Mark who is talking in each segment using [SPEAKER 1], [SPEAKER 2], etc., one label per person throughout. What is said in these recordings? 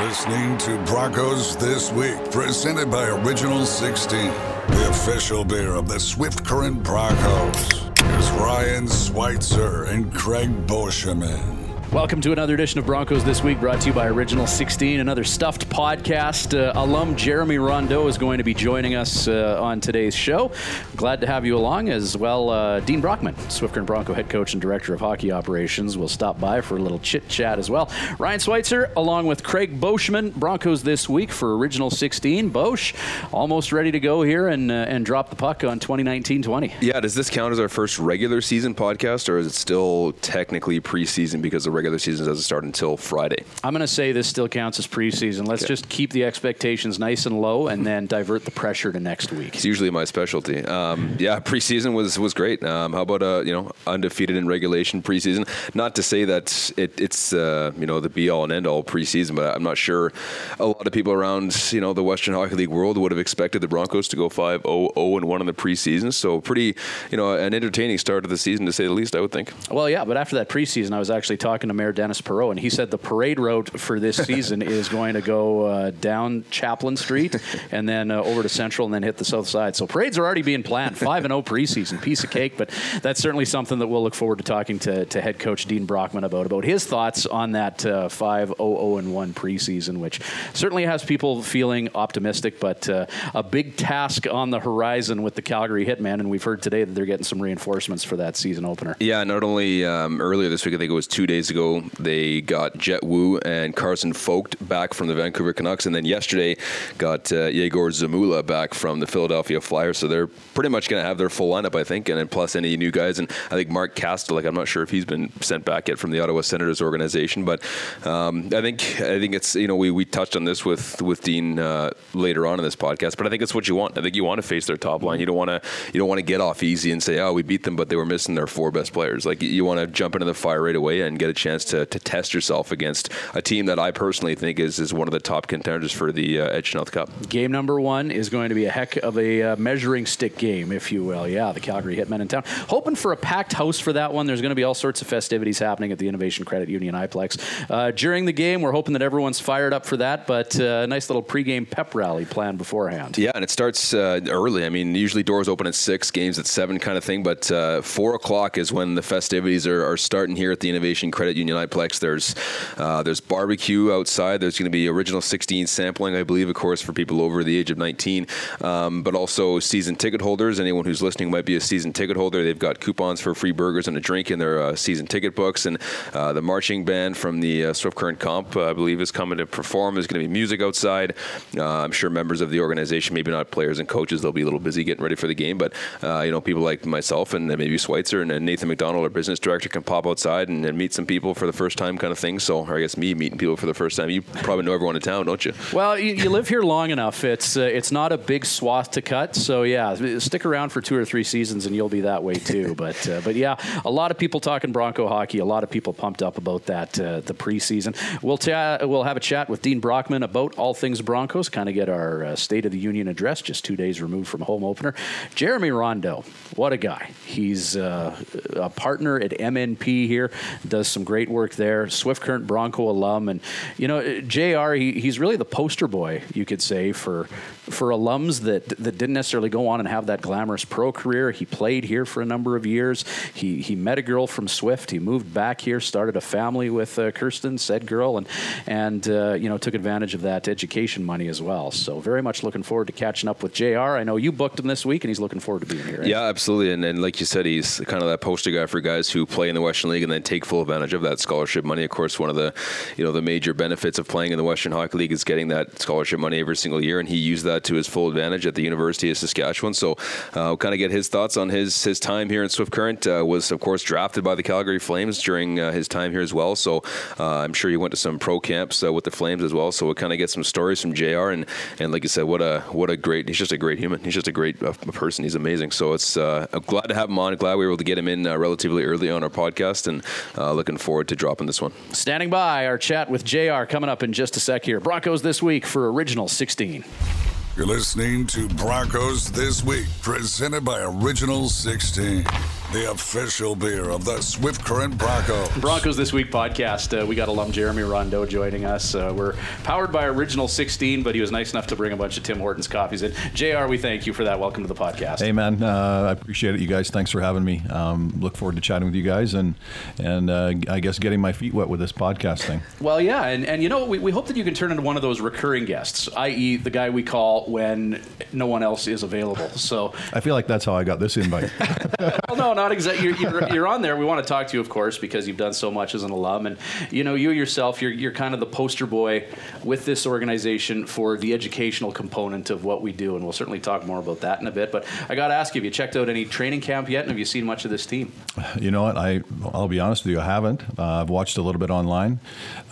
[SPEAKER 1] listening to Broncos This Week, presented by Original 16, the official beer of the Swift Current Broncos. Here's Ryan Schweitzer and Craig Boschman.
[SPEAKER 2] Welcome to another edition of Broncos This Week, brought to you by Original 16, another stuffed podcast. Uh, alum Jeremy Rondeau is going to be joining us uh, on today's show. Glad to have you along, as well. Uh, Dean Brockman, Current Bronco head coach and director of hockey operations, will stop by for a little chit chat as well. Ryan Schweitzer, along with Craig Boschman, Broncos This Week for Original 16. Bosch, almost ready to go here and, uh, and drop the puck on 2019 20.
[SPEAKER 3] Yeah, does this count as our first regular season podcast, or is it still technically preseason because the regular season doesn't start until Friday?
[SPEAKER 2] I'm going to say this still counts as preseason. Let's
[SPEAKER 3] Okay.
[SPEAKER 2] just keep the expectations nice and low and then divert the pressure to next week.
[SPEAKER 3] It's usually my specialty. Um, yeah, preseason was was great. Um, how about uh, you know undefeated in regulation preseason? Not to say that it, it's uh, you know the be all and end all preseason, but I'm not sure a lot of people around you know the Western Hockey League world would have expected the Broncos to go 5 0 0 and 1 in the preseason. So pretty you know an entertaining start to the season to say the least. I would think.
[SPEAKER 2] Well, yeah, but after that preseason, I was actually talking to Mayor Denis Perrault, and he said the parade route for this season is going to go uh, down Chaplin Street and then uh, over to Central and then hit the south side. So parades are already being planned. 5 and 0 preseason, piece of cake, but that's certainly something that we'll look forward to talking to, to head coach Dean Brockman about, about his thoughts on that uh, 5 0 and 1 preseason, which certainly has people feeling optimistic, but uh, a big task on the horizon with the Calgary Hitmen, and we've heard today that they're getting some reinforcements for that season opener.
[SPEAKER 3] Yeah, not only um, earlier this week, I think it was two days ago, they got Jett Woo and Carson Focht back from the Vancouver Canucks, and then yesterday got uh, Yegor Zamula back from the Philadelphia Flyers. So they're pretty much going to have their full lineup, I think, and then plus any new guys. And I think Mark Castle, like I'm not sure if he's been sent back yet from the Ottawa Senators organization, but um, I think I think it's you know we, we touched on this with with Dean uh, later on in this podcast, but I think it's what you want. I think you want to face their top line. You don't want to you don't want to get off easy and say, oh, we beat them, but they were missing their four best players. Like you want to jump into the fire right away and get a chance to, to test yourself against a team that I personally think is is one of the top contenders for the uh, Ed Chynoweth Cup.
[SPEAKER 2] Game number one is going to be a heck of a uh, measuring stick game, if you will. Yeah, the Calgary Hitmen in town. Hoping for a packed house for that one. There's going to be all sorts of festivities happening at the Innovation Credit Union iPlex. Uh, during the game, we're hoping that everyone's fired up for that, but uh, a nice little pregame pep rally planned beforehand.
[SPEAKER 3] Yeah, and it starts uh, early. I mean, usually doors open at six, games at seven, kind of thing. But uh, four o'clock is when the festivities are, are starting here at the Innovation Credit Union iPlex. There's uh, there's barbecue outside. There's going to be original 16 sampling, I believe, of course, for people over the age of 19. Um, but also season ticket holders. Anyone who's listening might be a season ticket holder. They've got coupons for free burgers and a drink in their uh, season ticket books. And uh, the marching band from the uh, Swift Current Comp, uh, I believe, is coming to perform. There's going to be music outside. Uh, I'm sure members of the organization, maybe not players and coaches, they'll be a little busy getting ready for the game. But uh, you know, people like myself and maybe Schweitzer and, and Nathan McDonald, our business director, can pop outside and, and meet some people for the first time, kind of thing. So, I guess me meeting people for the first time. You probably know everyone in town, don't you?
[SPEAKER 2] Well, you, you live here long enough. It's uh, it's not a big swath to cut. So yeah, stick around for two or three seasons, and you'll be that way too. but uh, but yeah, a lot of people talking Bronco hockey. A lot of people pumped up about that uh, the preseason. We'll ta- we'll have a chat with Dean Brockman about all things Broncos. Kind of get our uh, State of the Union address, just two days removed from home opener. Jeremy Rondeau, what a guy! He's uh, a partner at MNP here. Does some great work there. Swift Current Bronco alum, and you know Jr. He, he's really the poster boy, you could say, for for alums that that didn't necessarily go on and have that glamorous pro career. He played here for a number of years. He he met a girl from Swift. He moved back here, started a family with uh, Kirsten, said girl, and and uh, you know took advantage of that education money as well. So very much looking forward to catching up with Jr. I know you booked him this week, and he's looking forward to being here. right?
[SPEAKER 3] Yeah, absolutely. And, and like you said, he's kind of that poster guy for guys who play in the Western League and then take full advantage of that scholarship money. Of course, one of the you know the major benefits of playing in the Western Hockey League is getting that scholarship money every single year, and he used that to his full advantage at the University of Saskatchewan. So, uh, we'll kind of get his thoughts on his his time here in Swift Current. Uh, was of course drafted by the Calgary Flames during uh, his time here as well. So, uh, I'm sure he went to some pro camps uh, with the Flames as well. So, we'll kind of get some stories from Jr. and and like you said, what a what a great. He's just a great human. He's just a great person. He's amazing. So it's I'm glad to have him on. Glad we were able to get him in relatively early on our podcast, and looking forward to dropping this one.
[SPEAKER 2] Standing by, our chat with JR coming up in just a sec here. Broncos this week for Original 16.
[SPEAKER 1] You're listening to Broncos This Week, presented by Original 16. The official beer of the Swift Current Broncos.
[SPEAKER 2] Broncos This Week podcast. Uh, we got alum Jeremy Rondeau joining us. Uh, we're powered by Original 16, but he was nice enough to bring a bunch of Tim Hortons copies in. JR, we thank you for that. Welcome to the podcast.
[SPEAKER 4] Hey, man. Uh, I appreciate it, you guys. Thanks for having me. Um, look forward to chatting with you guys and, and uh, I guess getting my feet wet with this podcast thing.
[SPEAKER 2] Well, yeah. And, and you know, we, we hope that you can turn into one of those recurring guests, i.e., the guy we call when no one else is available. So
[SPEAKER 4] I feel like that's how I got this invite.
[SPEAKER 2] well, no, not exactly. You're, you're, you're, on there. We want to talk to you, of course, because you've done so much as an alum, and you know, you yourself, you're, you're kind of the poster boy with this organization for the educational component of what we do, and we'll certainly talk more about that in a bit. But I got to ask you, have you checked out any training camp yet, and have you seen much of this team?
[SPEAKER 4] You know what? I I'll be honest with you, I haven't. Uh, I've watched a little bit online.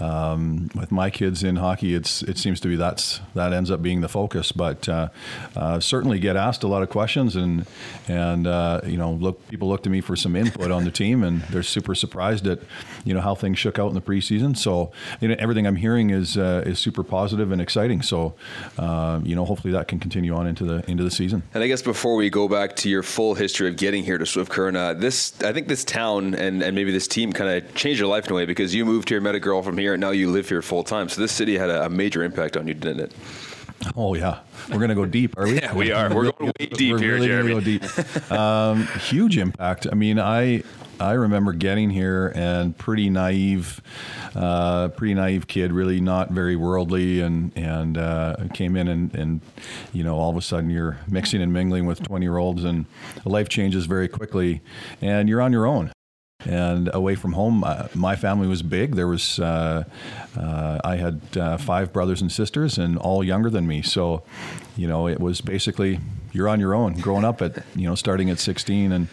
[SPEAKER 4] Um, with my kids in hockey, it's it seems to be that's that ends up being the focus, but uh, uh, certainly get asked a lot of questions, and and uh, you know, look, people look to me for some input on the team, and they're super surprised at you know how things shook out in the preseason. So you know, everything I'm hearing is uh, is super positive and exciting. So uh, you know, hopefully that can continue on into the into the season.
[SPEAKER 3] And I guess before we go back to your full history of getting here to Swift Current, uh, this I think this town and, and maybe this team kind of changed your life in a way because you moved here, met a girl from here, and now you live here full time. So this city had a, a major impact on you, didn't it?
[SPEAKER 4] Oh yeah, we're gonna go deep, are we?
[SPEAKER 3] yeah, we are. We're going way deep
[SPEAKER 4] we're
[SPEAKER 3] here,
[SPEAKER 4] really
[SPEAKER 3] Jeremy.
[SPEAKER 4] Gonna go deep. Um, huge impact. I mean, I I remember getting here and pretty naive, uh, pretty naive kid, really not very worldly, and and uh, came in and and you know all of a sudden you're mixing and mingling with 20 year olds, and life changes very quickly, and you're on your own and away from home. Uh, my family was big. There was uh, uh, I had uh, five brothers and sisters, and all younger than me. So, you know, it was basically you're on your own. Growing up at you know starting at 16, and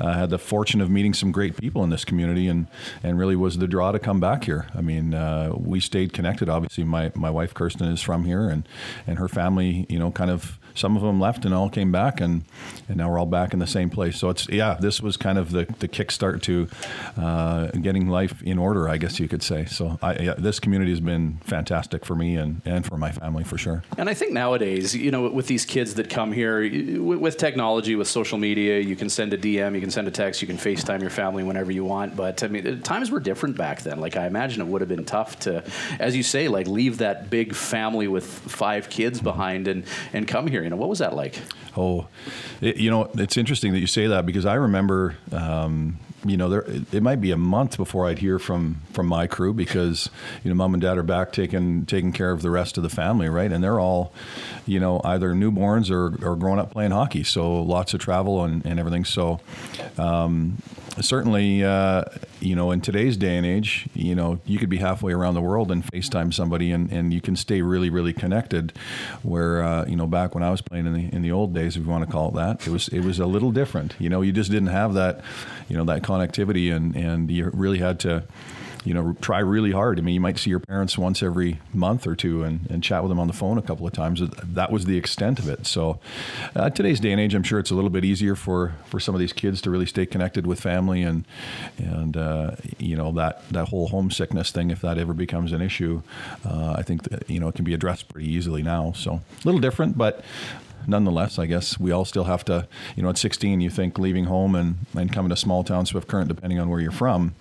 [SPEAKER 4] I had the fortune of meeting some great people in this community, and and really was the draw to come back here. I mean, uh, we stayed connected. Obviously, my my wife Kirsten is from here, and and her family, you know, kind of some of them left and all came back, and and now we're all back in the same place. So it's yeah, this was kind of the the kickstart to uh, getting life in order, I guess you could say. So I, yeah, this community has been fantastic for me and and for my family for sure.
[SPEAKER 2] And I think nowadays, you know, with these kids that come here, with technology, with social media, you can send a DM, you can send a text, you can FaceTime your family whenever you want. But I mean, times were different back then. Like I imagine it would have been tough to, as you say, like leave that big family with five kids behind and and come here. Know, what was that like?
[SPEAKER 4] Oh, it, you know, it's interesting that you say that because I remember. Um, you know, there, it, might be a month before I'd hear from from my crew because you know, mom and dad are back taking taking care of the rest of the family, right? And they're all, you know, either newborns or, or growing up playing hockey, so lots of travel and, and everything. So, um, certainly, uh, you know, in today's day and age, you know, you could be halfway around the world and FaceTime somebody, and, and you can stay really, really connected. Where uh, you know, back when I was playing in the in the old days, if you want to call it that, it was it was a little different. You know, you just didn't have that, you know, that connectivity, and and you really had to you know, try really hard. I mean, you might see your parents once every month or two and, and chat with them on the phone a couple of times. That was the extent of it. So, uh, today's day and age, I'm sure it's a little bit easier for, for some of these kids to really stay connected with family and and uh, you know that that whole homesickness thing. If that ever becomes an issue, uh, I think that, you know it can be addressed pretty easily now. So, a little different, but nonetheless, I guess we all still have to, you know, at 16, you think leaving home and, and coming to small town Swift Current, depending on where you're from,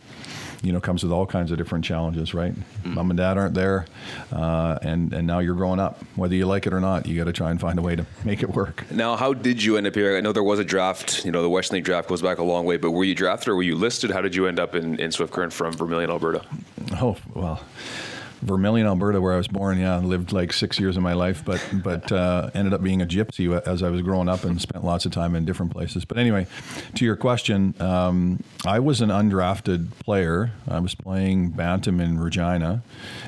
[SPEAKER 4] you know, comes with all kinds of different challenges, right? Mm. Mom and dad aren't there, uh, and and now you're growing up. Whether you like it or not, you got to try and find a way to make it work.
[SPEAKER 3] Now, how did you end up here? I know there was a draft. You know, the Western League draft goes back a long way, but were you drafted or were you listed? How did you end up in, in Swift Current from Vermilion, Alberta?
[SPEAKER 4] Oh well. Vermilion, Alberta, where I was born. Yeah, lived like six years of my life, but but uh, ended up being a gypsy as I was growing up and spent lots of time in different places. But anyway, to your question, um, I was an undrafted player. I was playing bantam in Regina,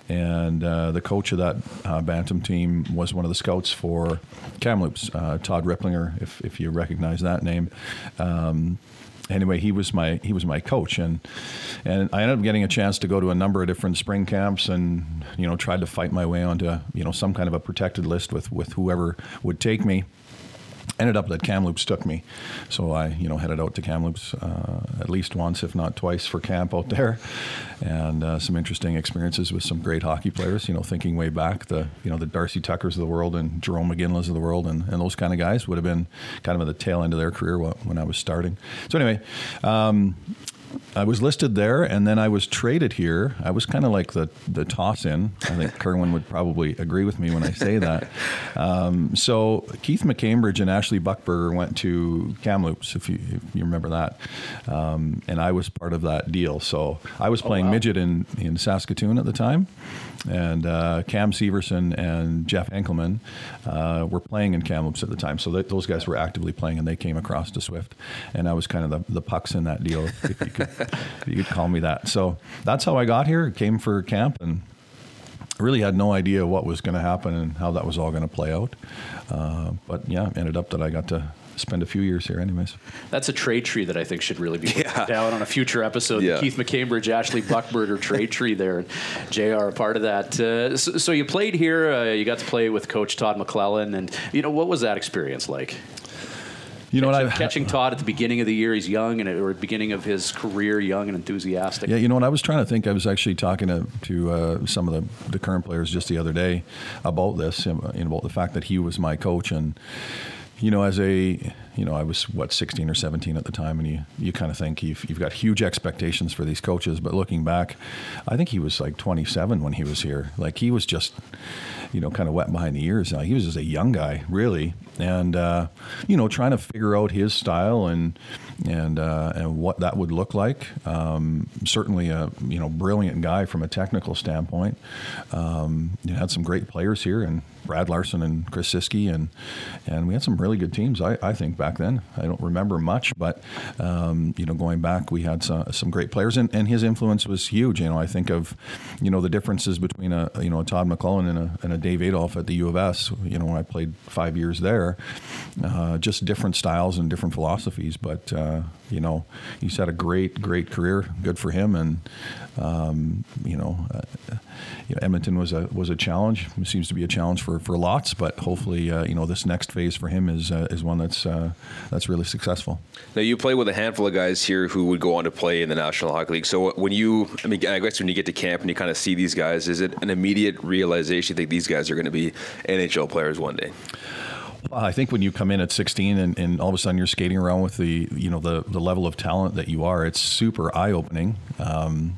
[SPEAKER 4] and uh, the coach of that uh, bantam team was one of the scouts for Kamloops, uh, Todd Ripplinger, if if you recognize that name. Um, anyway, he was my he was my coach, and and I ended up getting a chance to go to a number of different spring camps, and you know tried to fight my way onto you know some kind of a protected list with with whoever would take me. Ended up that Kamloops took me. So I, you know, headed out to Kamloops uh, at least once, if not twice, for camp out there, and uh, some interesting experiences with some great hockey players. You know, thinking way back, the you know the Darcy Tuckers of the world and Jarome Iginlas of the world, and, and those kind of guys would have been kind of at the tail end of their career when I was starting. So anyway. Um, I was listed there, and then I was traded here. I was kind of like the the toss in. I think Kerwin would probably agree with me when I say that. Um, so Keith McCambridge and Ashley Buckberger went to Kamloops, if you if you remember that, um, and I was part of that deal. So I was playing oh, wow. midget in in Saskatoon at the time, and uh, Cam Severson and Jeff Enkelman uh, were playing in Kamloops at the time. So those guys were actively playing, and they came across to Swift, and I was kind of the, the pucks in that deal, if you could, if you could call me that. So that's how I got here. Came for camp and really had no idea what was going to happen and how that was all going to play out. Uh, but yeah, ended up that I got to spend a few years here, anyways.
[SPEAKER 2] That's a trade tree that I think should really be yeah. down on a future episode. Yeah. Keith McCambridge, Ashley Buckberger trade tree there. JR, a part of that. Uh, so, so, you played here. Uh, you got to play with Coach Todd McLellan, and you know what was that experience like?
[SPEAKER 4] You know
[SPEAKER 2] catching,
[SPEAKER 4] what? I
[SPEAKER 2] catching Todd at the beginning of the year, he's young, and or beginning of his career, young and enthusiastic.
[SPEAKER 4] Yeah, you know what? I was trying to think. I was actually talking to to uh, some of the, the current players just the other day about this, you know, about the fact that he was my coach, and you know, as a you know, I was what 16 or 17 at the time, and you you kind of think you've you've got huge expectations for these coaches, but looking back, I think he was like 27 when he was here. Like he was just, you know, kind of wet behind the ears. He was just a young guy, really, and uh, you know, trying to figure out his style and and uh, and what that would look like. Um, certainly a you know brilliant guy from a technical standpoint. Um, you had some great players here, and Brad Larsen and Chris Szysky, and and we had some really good teams. I, I think back then. I don't remember much, but um, you know, going back, we had some, some great players, and, and his influence was huge. You know, I think of you know the differences between a you know a Todd McLellan and a, and a Dave Adolph at the U of S. You know, when I played five years there, uh, just different styles and different philosophies, but. Uh, you know, he's had a great, great career. Good for him. And um, you know, uh, you know, Edmonton was a was a challenge. It seems to be a challenge for, for lots, but hopefully, uh, you know, this next phase for him is uh, is one that's uh, that's really successful.
[SPEAKER 3] Now, you play with a handful of guys here who would go on to play in the National Hockey League. So when you, I mean, I guess when you get to camp and you kind of see these guys, is it an immediate realization you think these guys are going to be NHL players one day?
[SPEAKER 4] I think when you come in at 16 and, and, all of a sudden you're skating around with the you know the the level of talent that you are, it's super eye opening. Um,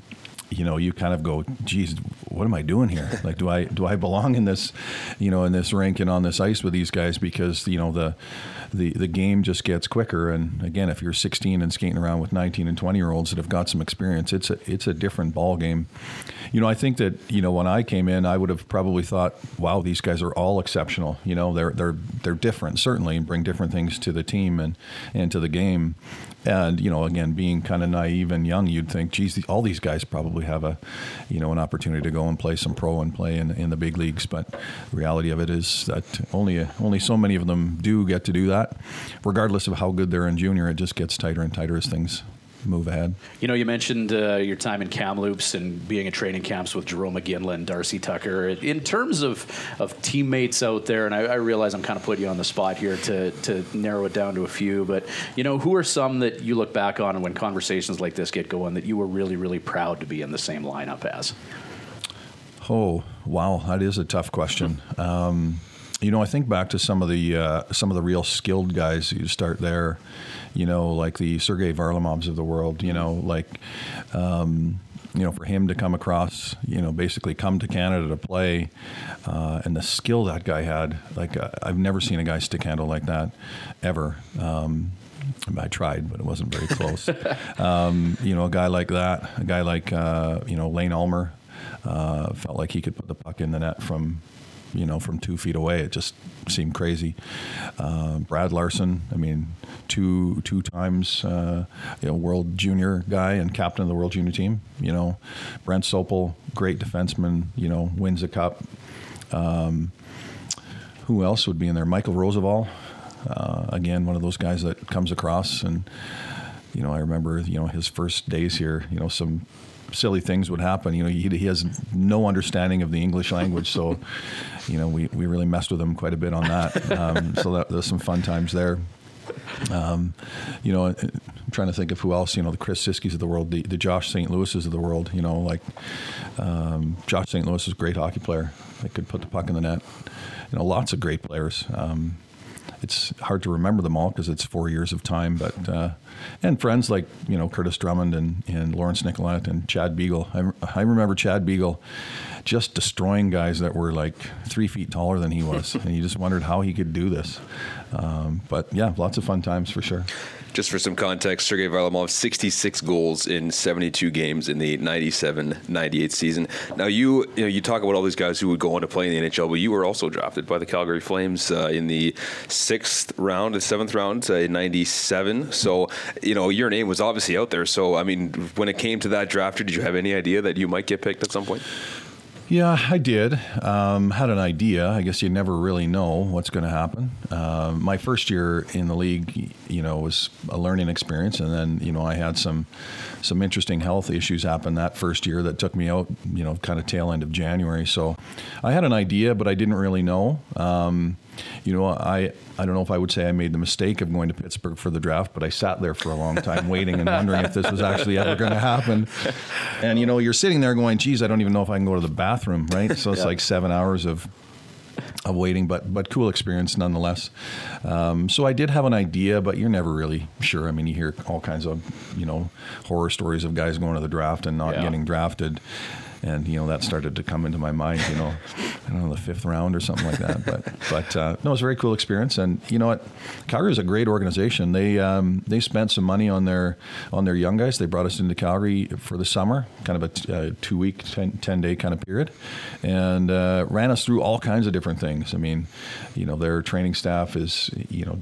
[SPEAKER 4] you know, you kind of go, geez, what am I doing here? Like, do I do I belong in this, you know, in this rink and on this ice with these guys? Because you know the the the game just gets quicker. And again, if you're 16 and skating around with 19 and 20 year olds that have got some experience, it's a it's a different ball game. You know, I think that you know when I came in, I would have probably thought, wow, these guys are all exceptional. You know, they're they're they're different certainly, and bring different things to the team and and to the game. And you know, again, being kind of naive and young, you'd think, geez, all these guys probably have a, you know, an opportunity to go and play some pro and play in, in the big leagues. But the reality of it is that only only so many of them do get to do that. Regardless of how good they're in junior, it just gets tighter and tighter as things move ahead.
[SPEAKER 2] You know, you mentioned uh, your time in Kamloops and being in training camps with Jarome Iginla and Darcy Tucker. In terms of, of teammates out there, and I, I, realize I'm kind of putting you on the spot here to, to narrow it down to a few, but, you know, who are some that you look back on when conversations like this get going that you were really, really proud to be in the same lineup as?
[SPEAKER 4] Oh, wow. That is a tough question. Um, you know, I think back to some of the uh, some of the real skilled guys. You start there, you know, like the Sergei Varlamovs of the world. You know, like. Um, you know, for him to come across, you know, basically come to Canada to play, uh, and the skill that guy had, like uh, I've never seen a guy stick handle like that, ever. Um, I tried, but it wasn't very close. um, you know, a guy like that, a guy like uh, you know Layne Ulmer, uh, felt like he could put the puck in the net from you know, from two feet away. It just seemed crazy. Uh, Brad Larsen, I mean, two two times, uh, you know, world junior guy and captain of the world junior team. You know, Brent Sopel, great defenseman. You know, wins a cup. Um, who else would be in there? Michael Rozsival, uh, again, one of those guys that comes across and. You know, I remember, you know, his first days here, you know, some silly things would happen. You know, he, he has no understanding of the English language, so you know we, we really messed with him quite a bit on that. Um, so that, there's some fun times there. Um, you know, I'm trying to think of who else. You know, the Chris Szyskys of the world, the, the Josh St. Louis's of the world. You know, like um, Josh St. Louis is a great hockey player. They could put the puck in the net. You know, lots of great players. Um, it's hard to remember them all because it's four years of time. But uh, and friends like you know Curtis Drummond and, and Lawrence Nycholat and Chad Beagle. I, I remember Chad Beagle just destroying guys that were like three feet taller than he was, and you just wondered how he could do this. Um, but yeah, lots of fun times for sure.
[SPEAKER 3] Just for some context, Sergei Varlamov, 66 goals in 72 games in the 97-98 season. Now, you you, know, you talk about all these guys who would go on to play in the NHL, but you were also drafted by the Calgary Flames uh, in the sixth round, the seventh round, uh, in 97. So, you know, your name was obviously out there. So, I mean, when it came to that draft, did you have any idea that you might get picked at some point?
[SPEAKER 4] Yeah, I did. Um, had an idea. I guess you never really know what's going to happen. Uh, my first year in the league, you know, was a learning experience, and then you know I had some some interesting health issues happen that first year that took me out. You know, kind of tail end of January. So I had an idea, but I didn't really know. Um, you know, I, I don't know if I would say I made the mistake of going to Pittsburgh for the draft, but I sat there for a long time waiting and wondering if this was actually ever going to happen. And, you know, you're sitting there going, geez, I don't even know if I can go to the bathroom, right? So it's yeah. like seven hours of of waiting, but but cool experience nonetheless. Um, so I did have an idea, but you're never really sure. I mean, you hear all kinds of you know horror stories of guys going to the draft and not yeah. getting drafted and you know that started to come into my mind. You know, I don't know the fifth round or something like that. But but uh, no, it was a very cool experience. And you know what, Calgary is a great organization. They um, they spent some money on their on their young guys. They brought us into Calgary for the summer, kind of a uh, two week, 10, 10, day kind of period, and uh, ran us through all kinds of different things. I mean, you know, their training staff is you know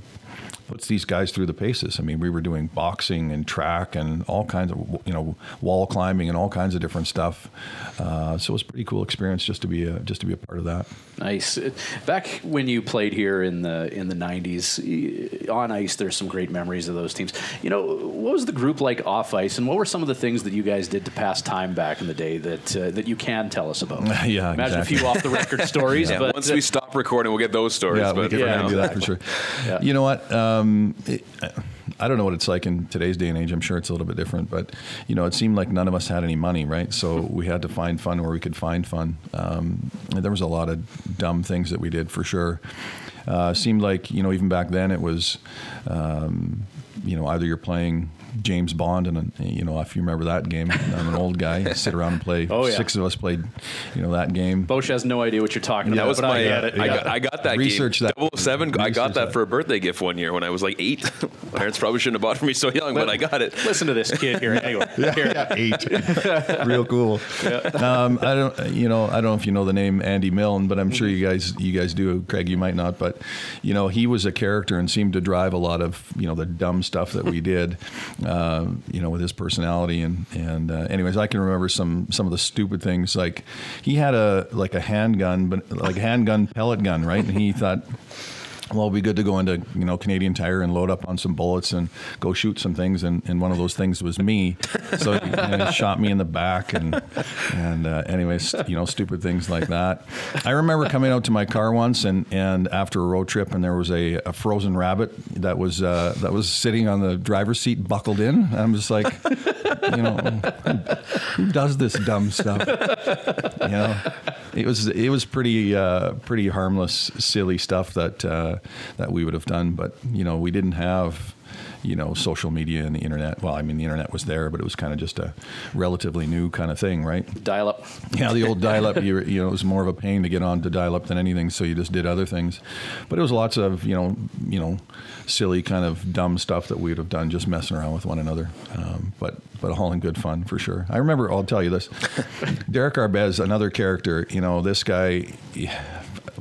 [SPEAKER 4] puts these guys through the paces. I mean, we were doing boxing and track and all kinds of you know wall climbing and all kinds of different stuff. Uh, so it was a pretty cool experience just to be a, just to be a part of that.
[SPEAKER 2] Nice. Back when you played here in the in the '90s on ice, there's some great memories of those teams. You know, what was the group like off ice, and what were some of the things that you guys did to pass time back in the day that uh, that you can tell us about?
[SPEAKER 4] yeah,
[SPEAKER 2] imagine
[SPEAKER 4] exactly.
[SPEAKER 2] a few off the record stories.
[SPEAKER 3] yeah,
[SPEAKER 2] but
[SPEAKER 3] once we stop recording, we'll get those stories.
[SPEAKER 4] Yeah,
[SPEAKER 3] but
[SPEAKER 4] we can yeah, do that for sure. Yeah. You know what? Um, it, I don't know what it's like in today's day and age. I'm sure it's a little bit different, but you know, it seemed like none of us had any money, right? So we had to find fun where we could find fun. Um, there was a lot of dumb things that we did for sure. Uh, seemed like you know even back then it was, um, you know, either you're playing James Bond, and you know if you remember that game, I'm an old guy. sit around and play. Oh, yeah. Six of us played, you know that game.
[SPEAKER 2] Bosch has no idea what you're talking
[SPEAKER 3] yeah,
[SPEAKER 2] about.
[SPEAKER 3] That was my. I, got, I, got, I got that Research game. That. 007, I got that, that, for a birthday gift one year when I was like eight. my parents probably shouldn't have bought for me so young, but, but I got it.
[SPEAKER 2] Listen to this kid here. Anyway,
[SPEAKER 4] yeah, here. yeah, eight. Real cool. Um, I don't, you know, I don't know if you know the name Andy Milne, but I'm sure you guys, you guys do. Craig, you might not, but you know, he was a character and seemed to drive a lot of you know the dumb stuff that we did. Uh, you know, with his personality and and uh, anyways, I can remember some some of the stupid things like he had a like a handgun, but like a handgun pellet gun, right? And he thought well, it'll be good to go into you know Canadian Tire and load up on some bullets and go shoot some things. And, and one of those things was me, so he, shot me in the back. And and uh, anyways, you know, stupid things like that. I remember coming out to my car once, and, and after a road trip, and there was a, a frozen rabbit that was uh, that was sitting on the driver's seat, buckled in. I'm just like, you know, who, who does this dumb stuff? You know, it was it was pretty uh, pretty harmless, silly stuff that uh, that we would have done. But you know, we didn't have you know social media and the internet. Well, I mean, the internet was there, but it was kind of just a relatively new kind of thing, right?
[SPEAKER 2] Dial up.
[SPEAKER 4] Yeah, the old dial up. You, you know, it was more of a pain to get on to dial up than anything, so you just did other things. But it was lots of you know you know silly kind of dumb stuff that we would have done just messing around with one another. Um, but but all in good fun for sure. I remember. I'll tell you this. Derek Arbez, another character. You know, this guy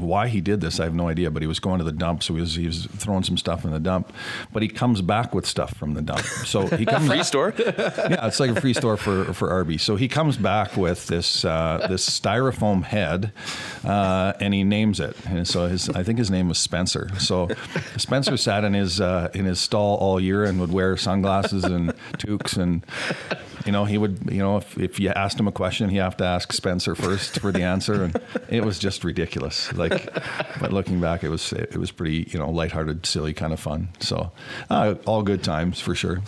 [SPEAKER 4] why he did this, I have no idea. But he was going to the dump, so he was he was throwing some stuff in the dump. But he comes back with stuff from the dump. So he comes
[SPEAKER 3] free store.
[SPEAKER 4] yeah, it's like a free store for for Arby. So he comes back with this uh, this styrofoam head, uh, and he names it. And so his I think his name was Spencer. So Spencer sat in his uh, in his stall all year and would wear sunglasses and toques and you know, he would, you know, if, if you asked him a question, he have to ask Spencer first for the answer, and it was just ridiculous. Like, but looking back, it was it was pretty, you know, lighthearted, silly, kind of fun. So, uh, all good times for sure.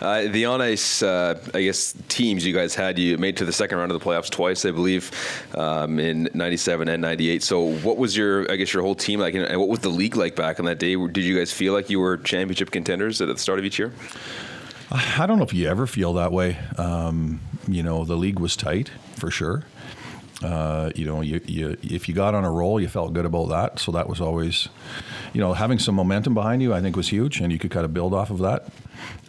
[SPEAKER 3] Uh, the on ice, uh, I guess, teams you guys had, you made to the second round of the playoffs twice, I believe, um, in '97 and '98. So, what was your, I guess, your whole team like, and what was the league like back in that day? Did you guys feel like you were championship contenders at the start of each year?
[SPEAKER 4] I don't know if you ever feel that way. Um, you know, the league was tight for sure. Uh, you know, you, you, if you got on a roll, you felt good about that. So that was always, you know, having some momentum behind you, I think was huge, and you could kind of build off of that.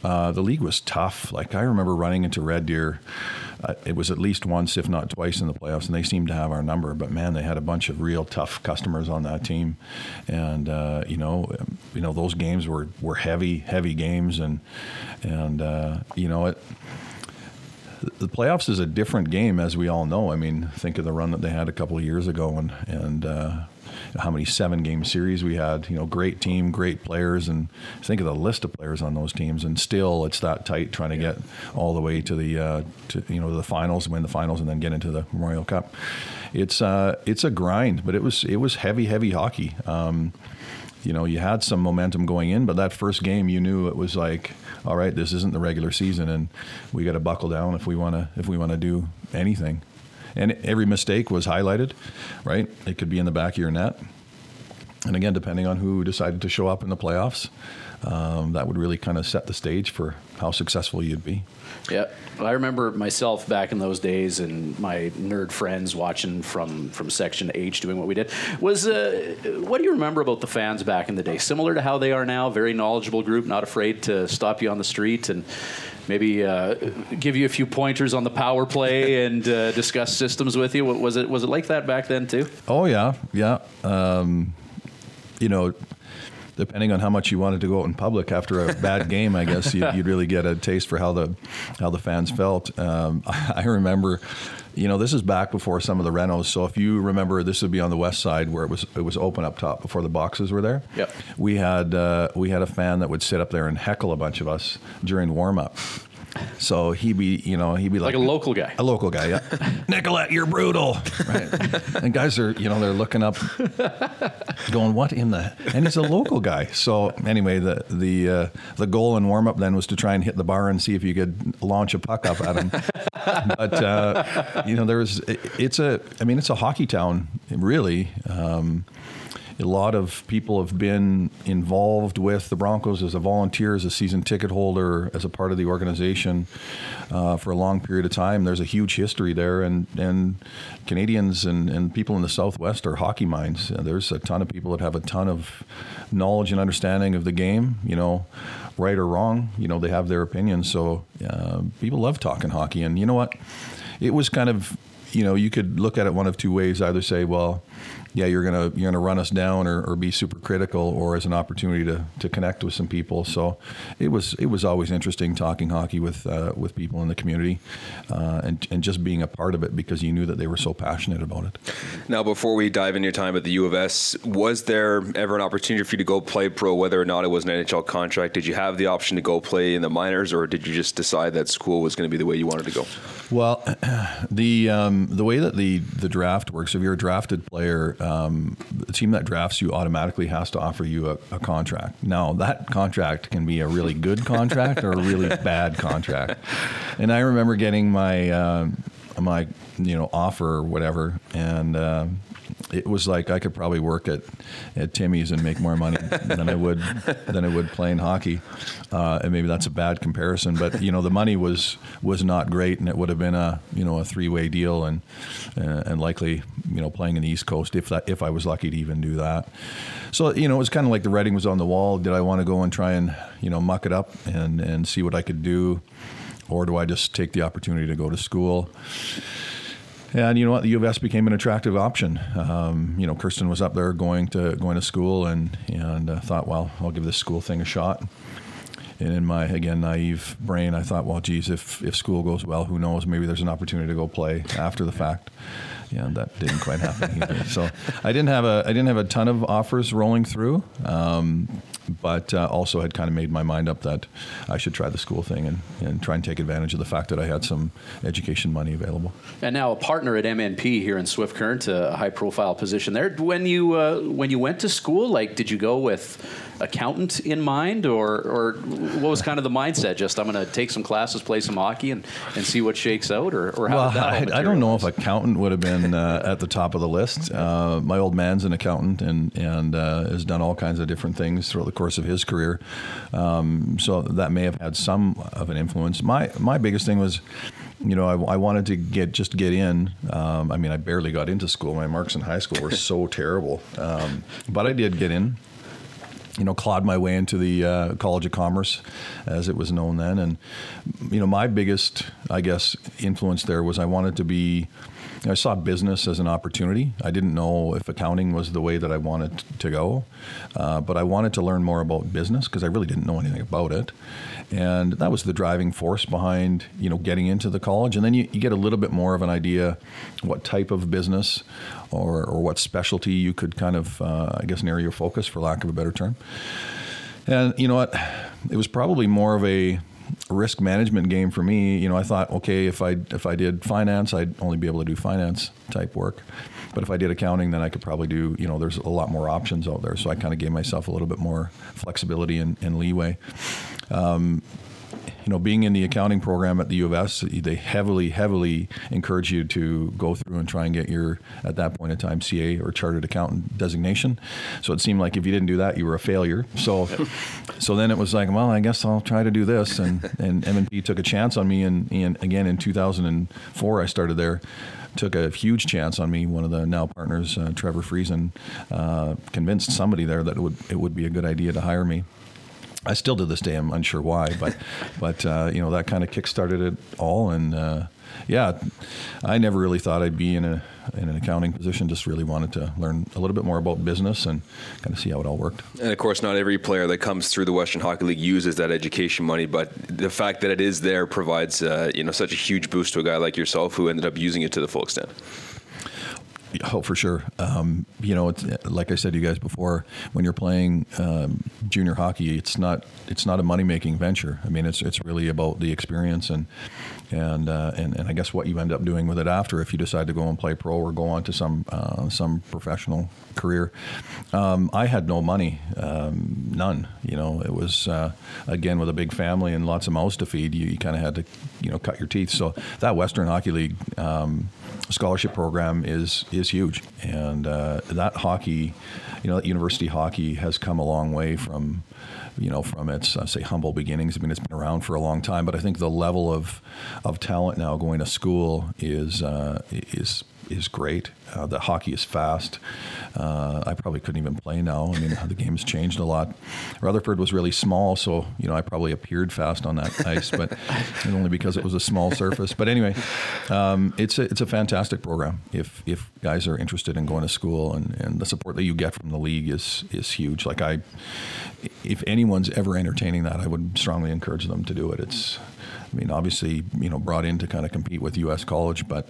[SPEAKER 4] Uh, the league was tough. Like I remember running into Red Deer. Uh, it was at least once, if not twice, in the playoffs, and they seemed to have our number. But man, they had a bunch of real tough customers on that team, and uh, you know, you know those games were, were heavy, heavy games, and and uh, you know it the playoffs is a different game, as we all know. I mean, think of the run that they had a couple of years ago, and and uh, how many seven game series we had. You know, great team, great players, and think of the list of players on those teams. And still, it's that tight trying to get all the way to the uh, to you know the finals, win the finals, and then get into the Memorial Cup. It's uh, it's a grind, but it was it was heavy, heavy hockey. Um, you know, you had some momentum going in, but that first game, you knew it was like all right, this isn't the regular season, and we got to buckle down if we want to if we want to do anything. And every mistake was highlighted, right? It could be in the back of your net. And again, depending on who decided to show up in the playoffs, um, that would really kind of set the stage for how successful you'd be.
[SPEAKER 2] Yeah, I remember myself back in those days, and my nerd friends watching from from Section H, doing what we did. Was uh, what do you remember about the fans back in the day? Similar to how they are now, very knowledgeable group, not afraid to stop you on the street and maybe uh, give you a few pointers on the power play and uh, discuss systems with you. Was it was it like that back then too?
[SPEAKER 4] Oh yeah, yeah. Um, you know, depending on how much you wanted to go out in public after a bad game, I guess you'd, you'd, really get a taste for how the how the fans felt. Um, I remember, you know, this is back before some of the renos. So if you remember, this would be on the west side where it was it was open up top before the boxes were there.
[SPEAKER 2] Yep.
[SPEAKER 4] We had uh, we had a fan that would sit up there and heckle a bunch of us during warm up. So he'd be, you know, he'd be
[SPEAKER 2] like,
[SPEAKER 4] like
[SPEAKER 2] a local guy.
[SPEAKER 4] A local guy, yeah. Nycholat, you're brutal. Right. and guys are, you know, they're looking up, going, what in the? And he's a local guy. So anyway, the the uh, the goal in warm up then was to try and hit the bar and see if you could launch a puck up at him. but uh, you know, there was, it's a, I mean, it's a hockey town, really. Um, a lot of people have been involved with the Broncos as a volunteer, as a season ticket holder, as a part of the organization uh, for a long period of time. There's a huge history there, and, and Canadians and, and people in the Southwest are hockey minds. There's a ton of people that have a ton of knowledge and understanding of the game, you know, right or wrong. You know, they have their opinions. So uh, people love talking hockey. And you know what? It was kind of, you know, you could look at it one of two ways. Either say, well, yeah, you're gonna you're gonna run us down or, or be super critical, or as an opportunity to, to connect with some people. So it was it was always interesting talking hockey with uh, with people in the community, uh, and and just being a part of it because you knew that they were so passionate about it.
[SPEAKER 3] Now, before we dive into your time at the U of S, was there ever an opportunity for you to go play pro, whether or not it was an NHL contract? Did you have the option to go play in the minors, or did you just decide that school was going to be the way you wanted to go?
[SPEAKER 4] Well, the um, the way that the the draft works, if you're a drafted player um, the team that drafts you automatically has to offer you a, a, contract. Now, that contract can be a really good contract or a really bad contract. And I remember getting my uh, my you know offer or whatever, and uh, it was like I could probably work at, at Timmy's and make more money than I would than I would playing hockey. Uh, and maybe that's a bad comparison, but you know the money was was not great, and it would have been a you know a three way deal, and uh, and likely you know playing in the East Coast if that if I was lucky to even do that. So you know it was kind of like the writing was on the wall. Did I want to go and try and you know muck it up and and see what I could do, or do I just take the opportunity to go to school? And you know what, the U of S became an attractive option. Um, you know, Kirsten was up there going to going to school, and and uh, thought, well, I'll give this school thing a shot. And in my again naive brain, I thought, well, geez, if if school goes well, who knows? Maybe there's an opportunity to go play after the fact. Yeah, that didn't quite happen either. So I didn't have a I didn't have a ton of offers rolling through, um, but uh, also had kind of made my mind up that I should try the school thing and, and try and take advantage of the fact that I had some education money available.
[SPEAKER 2] And now a partner at MNP here in Swift Current, a high profile position there. When you uh, when you went to school, like, did you go with accountant in mind, or or what was kind of the mindset? Just I'm going to take some classes, play some hockey, and, and see what shakes out, or, or how
[SPEAKER 4] well, I, I, don't know if accountant would have been uh, at the top of the list. Uh, my old man's an accountant and and uh, has done all kinds of different things throughout the course of his career, um, so that may have had some of an influence. My my biggest thing was you know, I, I, wanted to get just get in. Um, I mean, I barely got into school. My marks in high school were so terrible, um, but I did get in you know, clawed my way into the uh, College of Commerce, as it was known then. And, you know, my biggest, I guess, influence there was I wanted to be, I saw business as an opportunity. I didn't know if accounting was the way that I wanted to go, uh, but I wanted to learn more about business because I really didn't know anything about it. And that was the driving force behind you know getting into the college. And then you, you get a little bit more of an idea what type of business or, or what specialty you could kind of uh, i guess narrow your focus for lack of a better term. And you know what? It was probably more of a risk management game for me you know i thought okay if i if i did finance i'd only be able to do finance type work but if I did accounting, then I could probably do, you know, there's a lot more options out there. So I kind of gave myself a little bit more flexibility and, and leeway. Um, you know, being in the accounting program at the U of S, they heavily, heavily encourage you to go through and try and get your, at that point in time, CA or chartered accountant designation. So it seemed like if you didn't do that, you were a failure. So, so then it was like, well, I guess I'll try to do this. And and MNP took a chance on me. And, and again, in 2004, I started there took a huge chance on me. One of the now partners, uh, Trevor Friesen, uh, convinced somebody there that it would it would be a good idea to hire me. I still to this day I'm unsure why, but but uh, you know that kind of kickstarted it all, and uh, yeah, I never really thought I'd be in a in an accounting position. Just really wanted to learn a little bit more about business and kind of see how it all worked.
[SPEAKER 3] And of course, not every player that comes through the Western Hockey League uses that education money, but the fact that it is there provides uh, you know such a huge boost to a guy like yourself who ended up using it to the full extent.
[SPEAKER 4] Oh, for sure. Um, you know, it's like I said to you guys before, when you're playing um, junior hockey, it's not it's not a money making venture. I mean, it's it's really about the experience and and, uh, and and I guess what you end up doing with it after if you decide to go and play pro or go on to some uh, some professional career. Um, I had no money, um, none. You know, it was uh, again with a big family and lots of mouths to feed. You, you kind of had to you know cut your teeth. So that Western Hockey League um, scholarship program is is huge, and uh, that hockey, you know, that university hockey has come a long way from you know, from its uh, say humble beginnings. I mean, it's been around for a long time, but I think the level of of talent now going to school is uh, is is great. Uh, the hockey is fast. Uh, I probably couldn't even play now. I mean, the game's changed a lot. Rutherford was really small, so you know I probably appeared fast on that ice, but only because it was a small surface. But anyway, um, it's a, it's a fantastic program. If if guys are interested in going to school, and, and the support that you get from the league is is huge. Like I, if anyone's ever entertaining that, I would strongly encourage them to do it. It's I mean, obviously, you know, brought in to kind of compete with U.S. college, but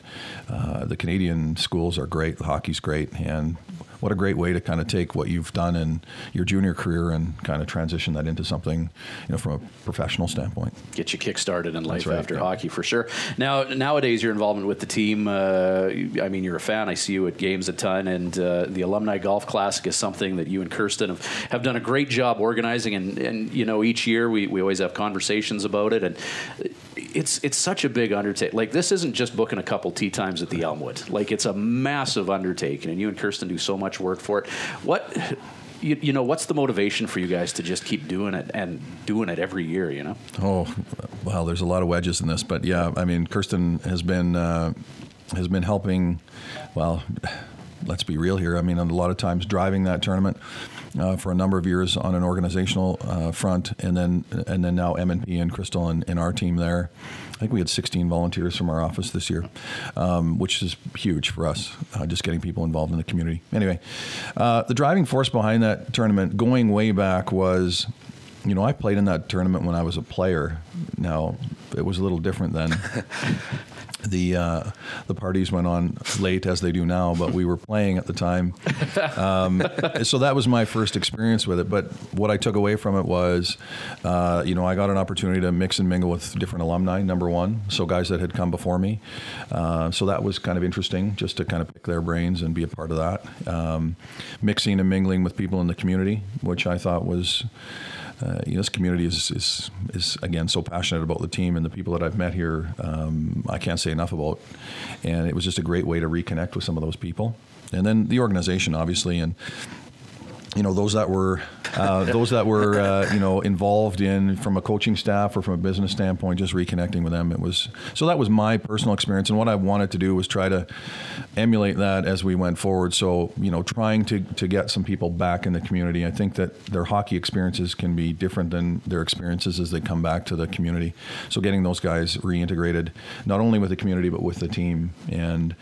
[SPEAKER 4] uh, the Canadian schools are great. Hockey's great, and what a great way to kind of take what you've done in your junior career and kind of transition that into something, you know, from a professional standpoint.
[SPEAKER 2] Get you kick-started in life
[SPEAKER 4] right,
[SPEAKER 2] after
[SPEAKER 4] yeah.
[SPEAKER 2] hockey for sure. Now, nowadays, your involvement with the team, uh, I mean, you're a fan. I see you at games a ton, and uh, the Alumni Golf Classic is something that you and Kirsten have, have done a great job organizing. And, and you know, each year we, we always have conversations about it. And it's it's such a big undertaking. Like this isn't just booking a couple tee times at the Elmwood. Like it's a massive undertaking, and you and Kirsten do so much work for it. What you, you, know, what's the motivation for you guys to just keep doing it and doing it every year? You know.
[SPEAKER 4] Oh, well, there's a lot of wedges in this, but yeah, I mean, Kirsten has been uh, has been helping. Well, let's be real here. I mean, a lot of times driving that tournament uh, for a number of years on an organizational uh, front, and then and then now MNP and Crystal and, and, our team there. I think we had 16 volunteers from our office this year, um, which is huge for us. Uh, just getting people involved in the community. Anyway, uh, the driving force behind that tournament, going way back, was you know, I played in that tournament when I was a player. Now, it was a little different then. the uh, the parties went on late as they do now, but we were playing at the time. Um, so that was my first experience with it. But what I took away from it was, uh, you know, I got an opportunity to mix and mingle with different alumni. Number one, so guys that had come before me. Uh, so that was kind of interesting, just to kind of pick their brains and be a part of that. Um, mixing and mingling with people in the community, which I thought was uh, you know, this community is, is, is again so passionate about the team and the people that I've met here. Um, I can't say enough about, and it was just a great way to reconnect with some of those people. And then the organization, obviously, and you know those that were uh, those that were uh, you know involved in from a coaching staff or from a business standpoint, just reconnecting with them. It was so that was my personal experience, and what I wanted to do was try to emulate that as we went forward. So you know, trying to to get some people back in the community. I think that their hockey experiences can be different than their experiences as they come back to the community. So getting those guys reintegrated, not only with the community but with the team, and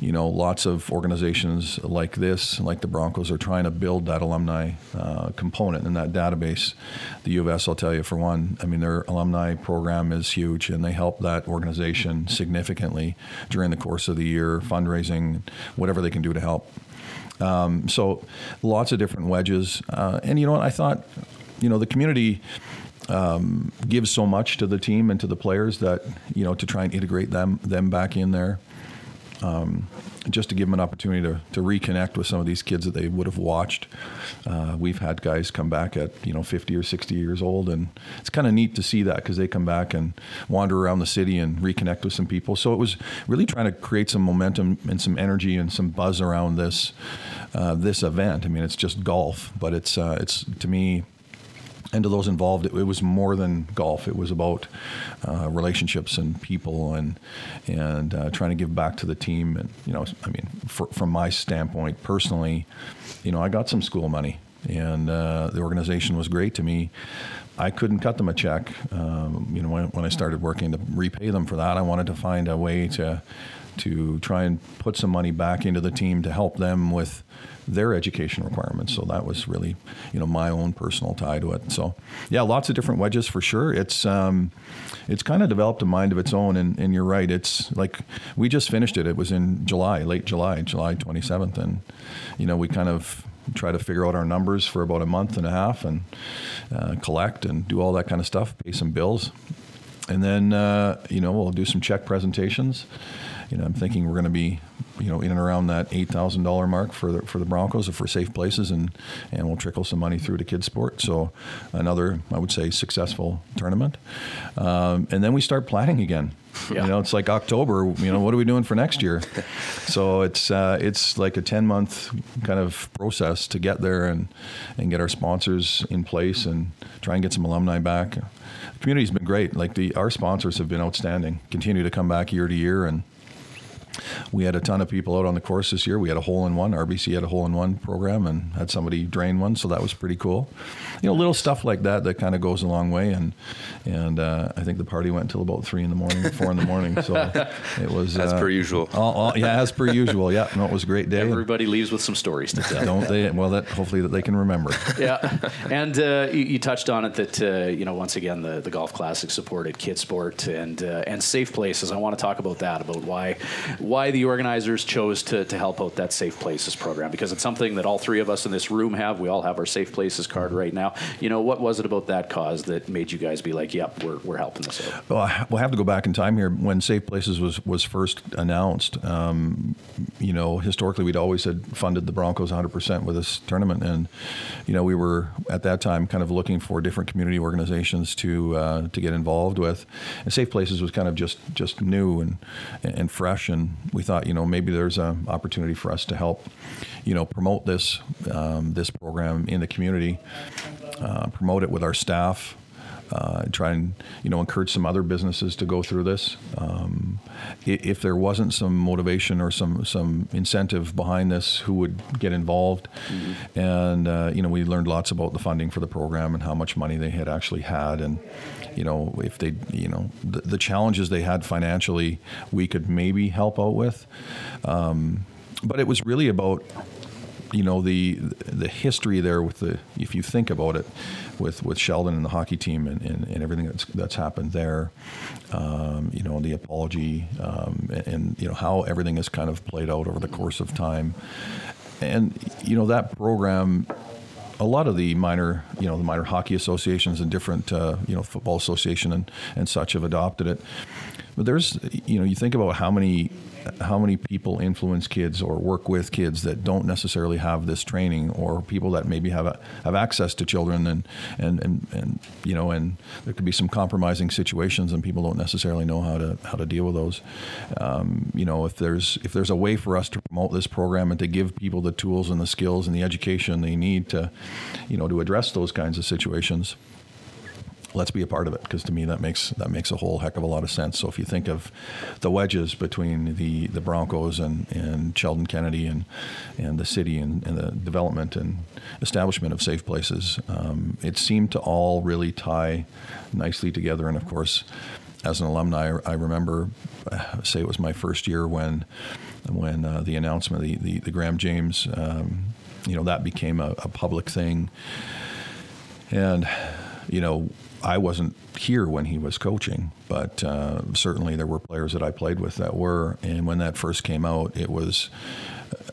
[SPEAKER 4] you know, lots of organizations like this, like the Broncos, are trying to build that alumni uh, component in that database. The U of S, I'll tell you, for one, I mean, their alumni program is huge, and they help that organization significantly during the course of the year, fundraising, whatever they can do to help. Um, so, lots of different wedges. Uh, and you know what? I thought, you know, the community. Um, gives so much to the team and to the players that you know to try and integrate them them back in there. Um, just to give them an opportunity to, to reconnect with some of these kids that they would have watched. Uh, we've had guys come back at you know 50 or 60 years old, and it's kind of neat to see that because they come back and wander around the city and reconnect with some people. So it was really trying to create some momentum and some energy and some buzz around this uh, this event. I mean, it's just golf, but it's uh, it's to me and to those involved, it, it, was more than golf. It was about uh, relationships and people, and and uh, trying to give back to the team. And you know, I mean, for, from my standpoint, personally, you know, I got some school money, and uh, the organization was great to me. I couldn't cut them a check, um, you know, when, when I started working to repay them for that. I wanted to find a way to to try and put some money back into the team to help them with their education requirements. So that was really, you know, my own personal tie to it. So, yeah, lots of different wedges for sure. It's um, it's kind of developed a mind of its own. And, and you're right. It's like we just finished it. It was in July, late July, July 27th, and you know we kind of try to figure out our numbers for about a month and a half and uh, collect and do all that kind of stuff, pay some bills. And then, uh, you know, we'll do some check presentations you know, I'm thinking we're going to be, you know, in and around that eight thousand dollar mark for the for the Broncos for safe places, and and we'll trickle some money through to kids sport. So another, I would say, successful tournament, um, and then we start planning again. Yeah. You know, it's like October. You know, what are we doing for next year? so it's uh, it's like a ten month kind of process to get there and and get our sponsors in place and try and get some alumni back. The community's been great. Like the our sponsors have been outstanding. Continue to come back year to year and we had a ton of people out on the course this year. We had a hole in one. RBC had a hole in one program and had somebody drain one, so that was pretty cool. You know, little stuff like that that kind of goes a long way. And and uh, I think the party went until about three in the morning, four in the morning. So it was
[SPEAKER 3] as
[SPEAKER 4] uh,
[SPEAKER 3] per usual.
[SPEAKER 4] All, all, yeah, as per usual. Yeah, no, it was a great day.
[SPEAKER 2] Everybody leaves with some stories to tell.
[SPEAKER 4] Don't they? Well, that hopefully that they can remember.
[SPEAKER 2] yeah, and uh, you, you, touched on it that uh, you know once again the the golf classic supported KidSport and uh, and safe places. I want to talk about that about why why the organizers chose to, to help out that Safe Places program because it's something that all three of us in this room have. We all have our Safe Places card right now. You know, what was it about that cause that made you guys be like, yep, we're, we're helping this out?
[SPEAKER 4] Well, we'll have to go back in time here. When Safe Places was, was first announced, um, you know, historically we'd always had funded the Broncos 100% with this tournament. And, you know, we were at that time kind of looking for different community organizations to uh, to get involved with. And Safe Places was kind of just, just new and, and fresh. And we thought, thought, you know, maybe there's an opportunity for us to help, you know, promote this um, this program in the community, uh, promote it with our staff. Uh, try and you know encourage some other businesses to go through this. Um, if there wasn't some motivation or some some incentive behind this, who would get involved? Mm-hmm. And uh, you know we learned lots about the funding for the program and how much money they had actually had, and you know, if they, you know, the, the challenges they had financially, we could maybe help out with. Um, but it was really about you know the the history there with the if you think about it with with Sheldon and the hockey team and, and, and everything that's that's happened there um, you know the apology um, and, and, you know how everything has kind of played out over the course of time and you know that program a lot of the minor, you know, the minor hockey associations and different, uh, you know, football association and, and such have adopted it. But there's, you know, you think about how many how many people influence kids or work with kids that don't necessarily have this training or people that maybe have a, have access to children and, and, and, and you know and there could be some compromising situations and people don't necessarily know how to how to deal with those. Um, you know if there's if there's a way for us to promote this program and to give people the tools and the skills and the education they need to you know to address those kinds of situations let's be a part of it because to me that makes that makes a whole heck of a lot of sense. So if you think of the wedges between the, the Broncos and, and Sheldon Kennedy and and the city and, and the development and establishment of safe places, um, it seemed to all really tie nicely together. And of course, as an alumni, I remember, uh, say it was my first year when when uh, the announcement, the, the, the Graham James, um, you know, that became a, a public thing. And you know, I wasn't here when he was coaching, but uh, certainly there were players that I played with that were. And when that first came out, it was,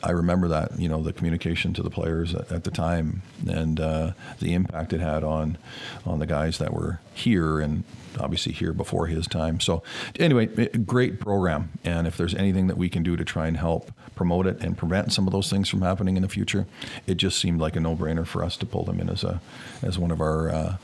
[SPEAKER 4] I remember that, you know, the communication to the players at, the time and uh, the impact it had on, on the guys that were here and obviously here before his time. So, anyway, great program. And if there's anything that we can do to try and help promote it and prevent some of those things from happening in the future, it just seemed like a no-brainer for us to pull them in as a as one of our uh,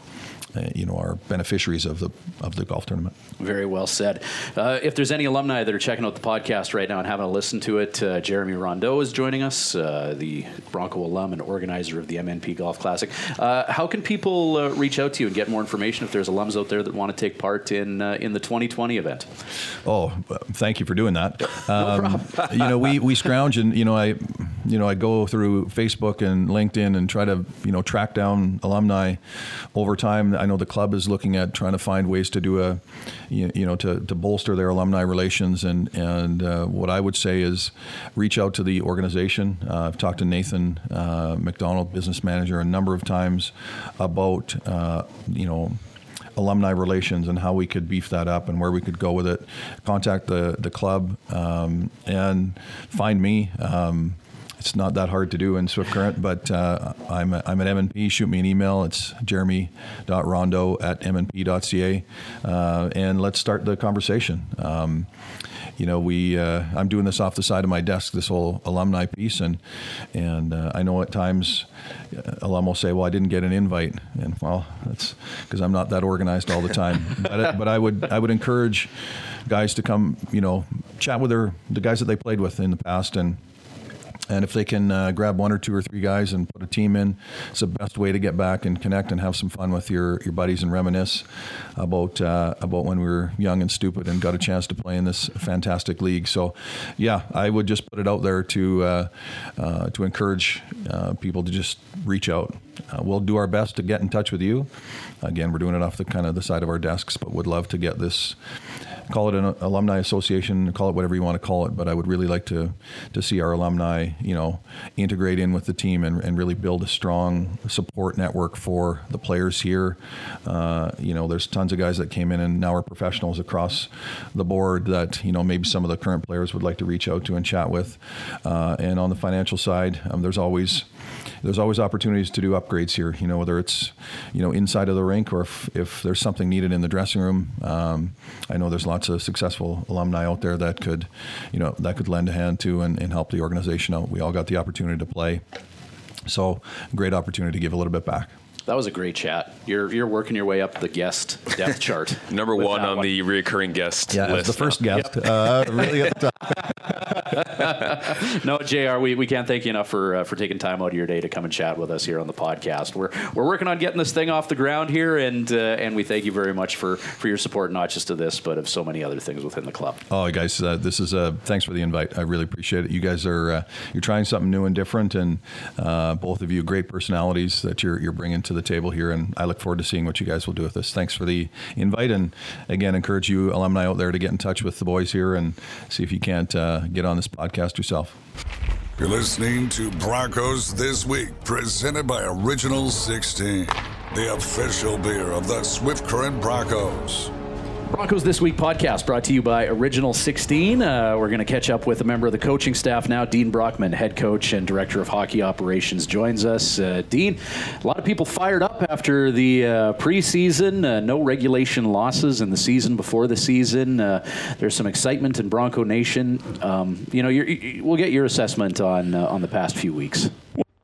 [SPEAKER 4] you know, are beneficiaries of the of the golf tournament.
[SPEAKER 2] Very well said. Uh, if there's any alumni that are checking out the podcast right now and having a listen to it, uh, Jeremy Rondeau is joining us, uh, the Bronco alum and organizer of the MNP Golf Classic. Uh, how can people uh, reach out to you and get more information if there's alums out there that want to take part in in the 2020 event?
[SPEAKER 4] Oh, thank you for doing that. Um, you know, we we scrounge and you know I you know I go through Facebook and LinkedIn and try to you know track down alumni over time. I know the club is looking at trying to find ways to do a, you, know, to, to bolster their alumni relations. And and uh, what I would say is, reach out to the organization. Uh, I've talked to Nathan uh, McDonald, business manager, a number of times about, uh, you know alumni relations and how we could beef that up and where we could go with it. Contact the the club um, and find me. Um, it's not that hard to do in Swift Current, but uh, I'm, I'm at MNP. Shoot me an email. It's jeremy.rondeau at mnp.ca. Uh, and let's start the conversation. Um, you know, we uh, I'm doing this off the side of my desk, this whole alumni piece, and and uh, I know at times uh, alum will say, "Well, I didn't get an invite," and well, that's because I'm not that organized all the time. but, uh, but I would I would encourage guys to come, you know, chat with their the guys that they played with in the past, and and if they can uh, grab one or two or three guys and put a team in, it's the best way to get back and connect and have some fun with your, your buddies and reminisce about uh, about when we were young and stupid and got a chance to play in this fantastic league. So, yeah, I would just put it out there to uh, uh to encourage uh, people to just reach out. Uh, we'll do our best to get in touch with you. Again, we're doing it off the kind of the side of our desks, but would love to get this call it an alumni association, call it whatever you want to call it. But I would really like to to see our alumni, you know, integrate in with the team and, and really build a strong support network for the players here. Uh, you know, there's tons of guys that came in and now are professionals across the board that you know maybe some of the current players would like to reach out to and chat with. Uh, and on the financial side, um, there's always there's always opportunities to do upgrades here. You know, whether it's you know inside of the rink or if, if there's something needed in the dressing room. Um, I know there's lots of successful alumni out there that could, you know, that could lend a hand to and, and help the organization out. We all got the opportunity to play, so great opportunity to give a little bit back.
[SPEAKER 2] That was a great chat. You're you're working your way up the guest depth chart.
[SPEAKER 3] Number one on one. the reoccurring guest
[SPEAKER 4] yeah,
[SPEAKER 3] list.
[SPEAKER 4] the first guest. Yep. Uh, really
[SPEAKER 2] no, Jr. We, we can't thank you enough for uh, for taking time out of your day to come and chat with us here on the podcast. We're we're working on getting this thing off the ground here, and uh, and we thank you very much for for your support, not just of this, but of so many other things within the club.
[SPEAKER 4] Oh, guys, uh, this is a thanks for the invite. I really appreciate it. You guys are uh, you're trying something new and different, and uh, both of you great personalities that you're you're bringing to the table here, and I look forward to seeing what you guys will do with this. Thanks for the invite, and again, encourage you alumni out there to get in touch with the boys here and see if you can't uh, get on this podcast yourself.
[SPEAKER 1] You're listening to Broncos This Week, presented by Original 16, the official beer of the Swift Current Broncos.
[SPEAKER 2] Broncos This Week podcast brought to you by Original 16. Uh, we're going to catch up with a member of the coaching staff now. Dean Brockman, head coach and director of hockey operations, joins us. Uh, Dean, a lot of people fired up after the uh, preseason. Uh, no regulation losses in the season before the season. Uh, there's some excitement in Bronco Nation. Um, you know, you we'll get your assessment on uh, on the past few weeks.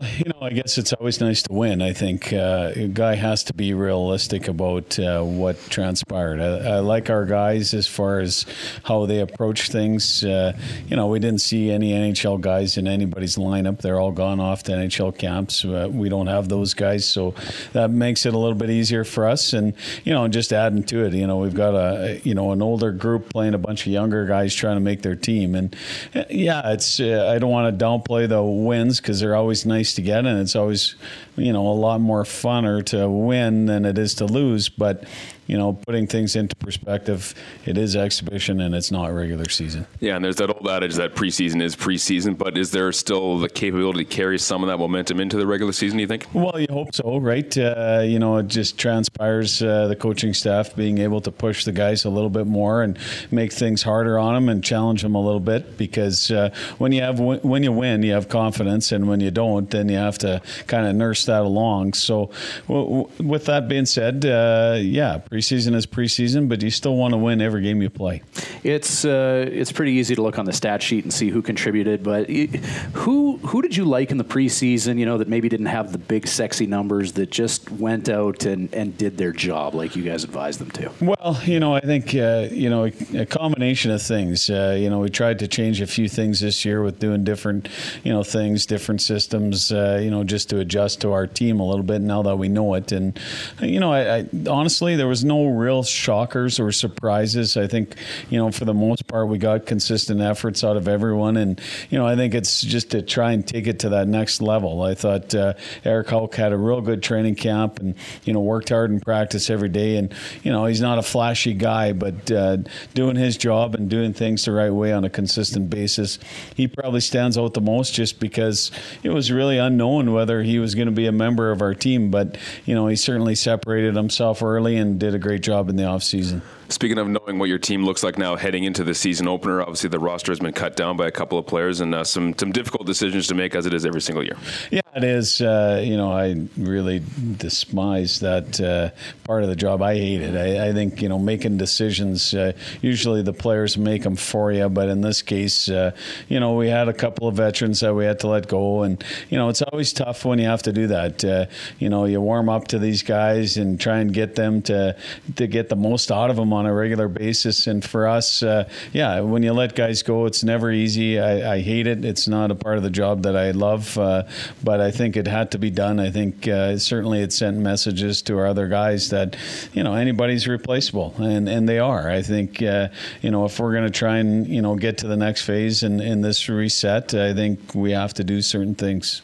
[SPEAKER 5] You know, I guess it's always nice to win. I think uh, a guy has to be realistic about uh, what transpired. I, I, like our guys as far as how they approach things. Uh, you know, we didn't see any NHL guys in anybody's lineup. They're all gone off to NHL camps. Uh, we don't have those guys, so that makes it a little bit easier for us. And you know, just adding to it, you know, we've got a you know an older group playing a bunch of younger guys trying to make their team. And uh, yeah, it's uh, I don't want to downplay the wins because they're always nice to get, and it's always you know a lot more funner to win than it is to lose. But you know, putting things into perspective, it is exhibition and it's not regular season.
[SPEAKER 3] Yeah, and there's that old adage that preseason is preseason, but is there still the capability to carry some of that momentum into the regular season, do you think?
[SPEAKER 5] Well, you hope so, right? Uh, you know, it just transpires uh, the coaching staff being able to push the guys a little bit more and make things harder on them and challenge them a little bit because uh, when you have when you win, you have confidence, and when you don't, then you have to kind of nurse that along. So, w- w- with that being said, uh, yeah Preseason is preseason, but you still want to win every game you play.
[SPEAKER 2] It's uh, it's pretty easy to look on the stat sheet and see who contributed, but who who did you like in the preseason? You know that maybe didn't have the big sexy numbers that just went out and, and did their job like you guys advised them to.
[SPEAKER 5] Well, you know, I think uh, you know a combination of things. Uh, you know, we tried to change a few things this year with doing different you know things, different systems. Uh, you know, just to adjust to our team a little bit now that we know it. And you know, I, I honestly there was no real shockers or surprises. I think, you know, for the most part, we got consistent efforts out of everyone. And, you know, I think it's just to try and take it to that next level. I thought uh, Eric Hauck had a real good training camp and, you know, worked hard in practice every day. And, you know, he's not a flashy guy, but uh, doing his job and doing things the right way on a consistent basis, he probably stands out the most just because it was really unknown whether he was going to be a member of our team. But, you know, he certainly separated himself early and did a great job in the offseason.
[SPEAKER 3] Speaking of knowing what your team looks like now heading into the season opener, obviously the roster has been cut down by a couple of players and uh, some some difficult decisions to make as it is every single year.
[SPEAKER 5] Yeah, it is. Uh, you know, I really despise that uh, part of the job. I hate it. I, I think you know making decisions. Uh, usually the players make them for you, but in this case, uh, you know, we had a couple of veterans that we had to let go, and you know, it's always tough when you have to do that. Uh, you know, you warm up to these guys and try and get them to to get the most out of them on a regular basis. And for us, uh, yeah, when you let guys go, it's never easy. I, I, hate it. It's not a part of the job that I love, but I think it had to be done. I think uh, certainly it sent messages to our other guys that, you know, anybody's replaceable, and, and they are. I think, uh, you know, if we're going to try and, you know, get to the next phase in, in this reset, I think we have to do certain things.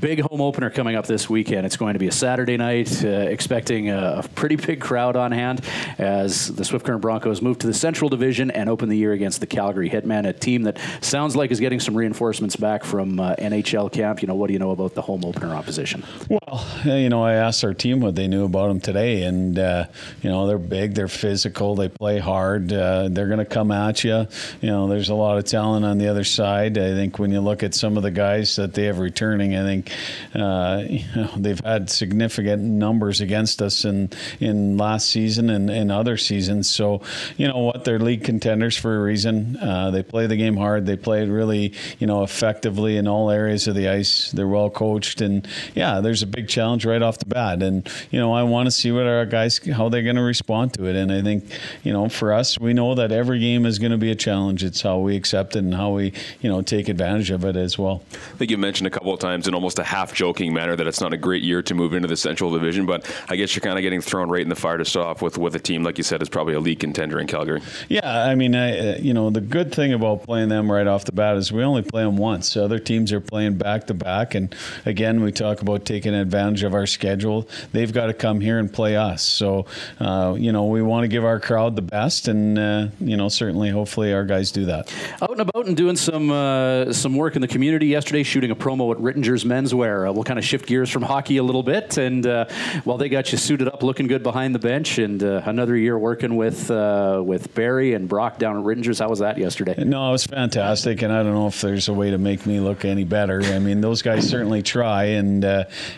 [SPEAKER 2] Big home opener coming up this weekend. It's going to be a Saturday night, uh, expecting a, a, pretty big crowd on hand as the Swift Current Broncos move to the Central Division and open the year against the Calgary Hitmen, a team that sounds like is getting some reinforcements back from uh, NHL camp. You know, what do you know about the home opener opposition?
[SPEAKER 5] Well, you know, I asked our team what they knew about them today, and uh, you know, they're big, they're physical, they play hard, uh, they're going to come at you. You know, there's a lot of talent on the other side. I think when you look at some of the guys that they have returning, I think think uh, you know, they've had significant numbers against us in in last season and, and other seasons. So you know what, they're league contenders for a reason. Uh, they play the game hard. They play it really you know effectively in all areas of the ice. They're well coached, and yeah, there's a big challenge right off the bat. And you know, I want to see what our guys how they're going to respond to it. And I think you know, for us, we know that every game is going to be a challenge. It's how we accept it and how we you know take advantage of it as well.
[SPEAKER 3] I think you mentioned a couple of times in almost a half joking manner that it's not a great year to move into the Central Division, but I guess you're kind of getting thrown right in the fire to start off with with a team like you said is probably a league contender in Calgary.
[SPEAKER 5] Yeah, I mean, I, you know, the good thing about playing them right off the bat is we only play them once. Other teams are playing back to back, and again, we talk about taking advantage of our schedule, they've got to come here and play us. So, uh, you know, we want to give our crowd the best, and uh, you know, certainly, hopefully, our guys do that.
[SPEAKER 2] Out and about and doing some uh, some work in the community yesterday, shooting a promo at Rittinger's Menswear. Uh, we'll kind of shift gears from hockey a little bit, and uh, well, they got you suited up, looking good behind the bench, and uh, another year working with with Barry and Brock down at Rittinger's. How was that yesterday?
[SPEAKER 5] No, it was fantastic, and I don't know if there's a way to make me look any better. I mean, those guys certainly try, and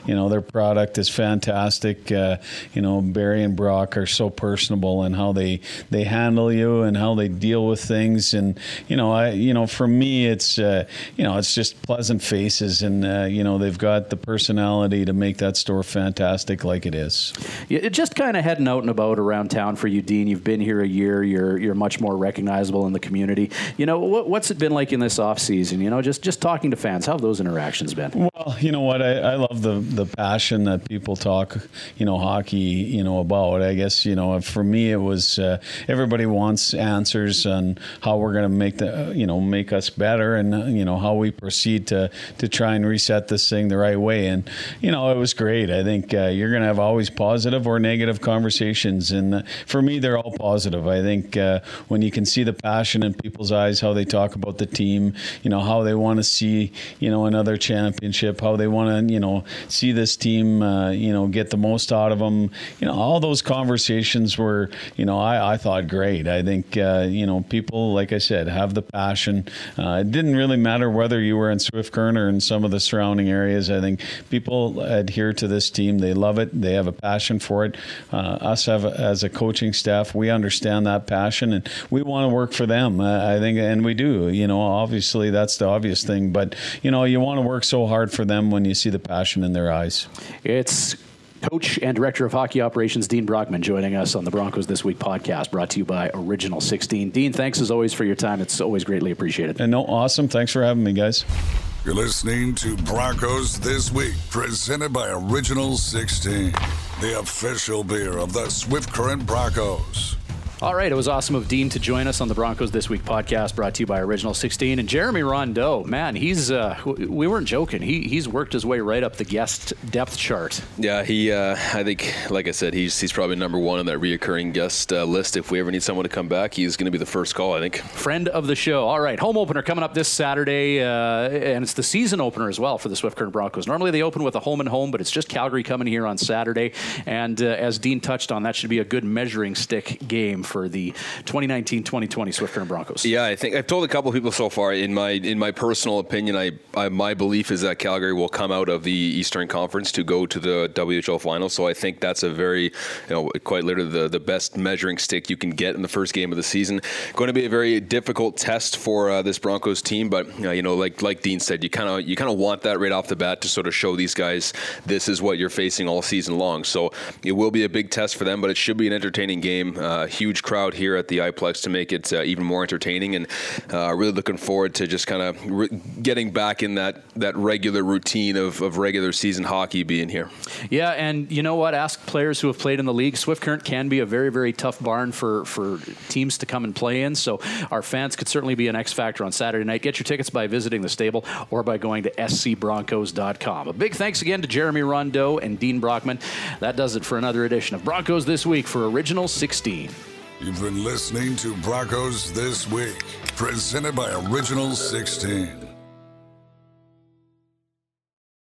[SPEAKER 5] you know, their product is fantastic. you know, Barry and Brock are so personable in how they they handle you and how they deal with things, and you know, I you know, for me, it's uh, you know, it's just pleasant faces, and uh, you know, they've got the personality to make that store fantastic, like it is.
[SPEAKER 2] Yeah, just kind of heading out and about around town for you, Dean. You've been here a year. You're you're much more recognizable in the community. You know, what, what's it been like in this off season? You know, just just talking to fans. How have those interactions been?
[SPEAKER 5] Well, you know what, I, I love the the passion that people talk, you know, hockey, you know, about. I guess you know, for me, it was uh, everybody wants answers on how we're going to make the you know make us better and you know how we proceed to to try and reset this thing the right way. And you know it was great. I think uh, you're going to have always positive or negative conversations. And uh, for me they're all positive. I think uh, when you can see the passion in people's eyes how they talk about the team you know how they want to see you know another championship how they want to you know see this team uh, you know get the most out of them you know all those conversations were you know i, I thought great. I think uh, you know people like i said have the passion. Uh, it didn't really matter whether you were in Swift Current or in some of the surrounding areas. I think people adhere to this team. They love it. They have a passion for it. Uh, us have, as a coaching staff, we understand that passion and we want to work for them. Uh, I think, and we do. You know, obviously that's the obvious thing, but you know, you want to work so hard for them when you see the passion in their eyes.
[SPEAKER 2] It's coach and director of hockey operations, Dean Brockman, joining us on the Broncos This Week podcast, brought to you by Original 16. Dean, thanks as always for your time. It's always greatly appreciated.
[SPEAKER 5] And no, awesome. Thanks for having me, guys.
[SPEAKER 1] You're listening to Broncos This Week, presented by Original 16, the official beer of the Swift Current Broncos.
[SPEAKER 2] All right, it was awesome of Dean to join us on the Broncos This Week podcast, brought to you by Original 16. And Jeremy Rondeau, man, he's uh, we weren't joking. He he's worked his way right up the guest depth chart.
[SPEAKER 3] Yeah, he. Uh, I think, like I said, he's he's probably number one on that reoccurring guest uh, list. If we ever need someone to come back, he's going to be the first call. I think.
[SPEAKER 2] Friend of the show. All right, home opener coming up this Saturday, uh, and it's the season opener as well for the Swift Current Broncos. Normally they open with a home and home, but it's just Calgary coming here on Saturday. And uh, as Dean touched on, that should be a good measuring stick game for the 2019-2020 Swift Current Broncos?
[SPEAKER 3] Yeah, I think I've told a couple of people so far. In my in my personal opinion, I, I, my belief is that Calgary will come out of the Eastern Conference to go to the WHL final. So I think that's a very, you know, quite literally the the best measuring stick you can get in the first game of the season. Going to be a very difficult test for uh, this Broncos team, but uh, you know, like like Dean said, you kind of you kind of want that right off the bat to sort of show these guys this is what you're facing all season long. So it will be a big test for them, but it should be an entertaining game. Uh, huge crowd here at the iPlex to make it uh, even more entertaining. And uh, really looking forward to just kind of re- getting back in that, that regular routine of, of regular season hockey being here.
[SPEAKER 2] Yeah, and you know what? Ask players who have played in the league. Swift Current can be a very, very tough barn for, for teams to come and play in. So our fans could certainly be an X factor on Saturday night. Get your tickets by visiting the stable or by going to scbroncos.com. A big thanks again to Jeremy Rondeau and Dean Brockman. That does it for another edition of Broncos This Week for Original 16.
[SPEAKER 1] You've been listening to Broncos This Week, presented by Original 16.